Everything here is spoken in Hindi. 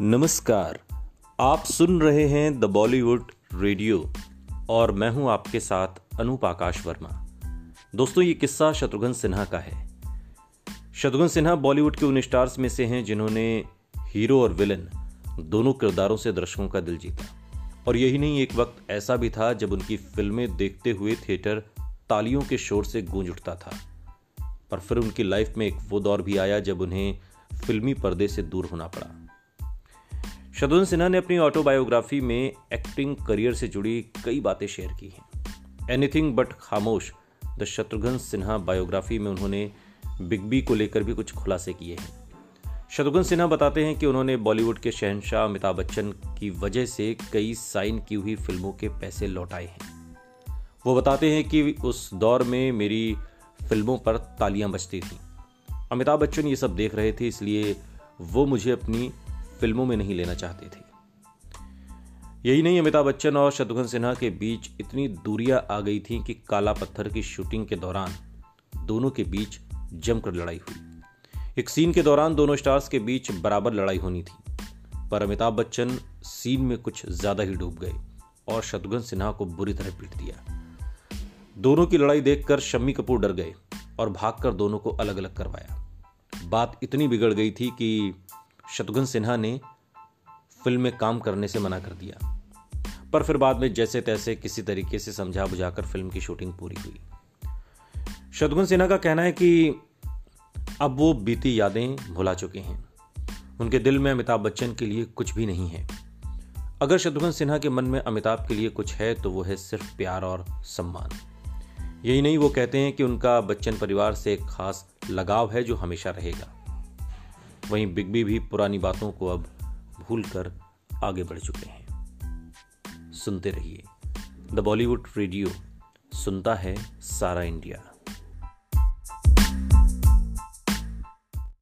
नमस्कार। आप सुन रहे हैं द बॉलीवुड रेडियो और मैं हूँ आपके साथ अनूप आकाश वर्मा। दोस्तों, ये किस्सा शत्रुघ्न सिन्हा का है। शत्रुघ्न सिन्हा बॉलीवुड के उन स्टार्स में से हैं जिन्होंने हीरो और विलन दोनों किरदारों से दर्शकों का दिल जीता। और यही नहीं, एक वक्त ऐसा भी था जब उनकी फ़िल्में देखते हुए थिएटर तालियों के शोर से गूंज उठता था। पर फिर उनकी लाइफ में एक वो दौर भी आया जब उन्हें फिल्मी पर्दे से दूर होना पड़ा। शत्रुघ्न सिन्हा ने अपनी ऑटोबायोग्राफी में एक्टिंग करियर से जुड़ी कई बातें शेयर की हैं। Anything but Khamosh the Shatrughan Sinha biography में उन्होंने बिग बी को लेकर भी कुछ खुलासे किए हैं। शत्रुघ्न सिन्हा बताते हैं कि उन्होंने बॉलीवुड के शहनशाह अमिताभ बच्चन की वजह से कई साइन की हुई फ़िल्मों के पैसे लौटाए हैं। वो बताते हैं कि उस दौर में मेरी फ़िल्मों पर तालियाँ बजती थीं। अमिताभ बच्चन ये सब देख रहे थे, इसलिए वो मुझे अपनी फ़िल्मों में नहीं लेना चाहते थे। यही नहीं, अमिताभ बच्चन और शत्रुघ्न सिन्हा के बीच इतनी दूरियाँ आ गई थी कि काला पत्थर की शूटिंग के दौरान दोनों के बीच जमकर लड़ाई हुई। एक सीन के दौरान दोनों स्टार्स के बीच बराबर लड़ाई होनी थी, पर अमिताभ बच्चन सीन में कुछ ज़्यादा ही डूब गए और शत्रुघ्न सिन्हा को बुरी तरह पीट दिया। दोनों की लड़ाई देखकर शम्मी कपूर डर गए और भागकर दोनों को अलग अलग करवाया। बात इतनी बिगड़ गई थी कि शत्रुघ्न सिन्हा ने फ़िल्म में काम करने से मना कर दिया। पर फिर बाद में जैसे तैसे किसी तरीके से समझा बुझाकर फ़िल्म की शूटिंग पूरी हुई। शत्रुघ्न सिन्हा का कहना है कि अब वो बीती यादें भुला चुके हैं। उनके दिल में अमिताभ बच्चन के लिए कुछ भी नहीं है। अगर शत्रुघ्न सिन्हा के मन में अमिताभ के लिए कुछ है तो वो है सिर्फ़ प्यार और सम्मान। यही नहीं, वो कहते हैं कि उनका बच्चन परिवार से एक खास लगाव है जो हमेशा रहेगा। वहीं बिग बी भी पुरानी बातों को अब भूल कर आगे बढ़ चुके हैं। सुनते रहिए। द बॉलीवुड रेडियो सुनता है सारा इंडिया।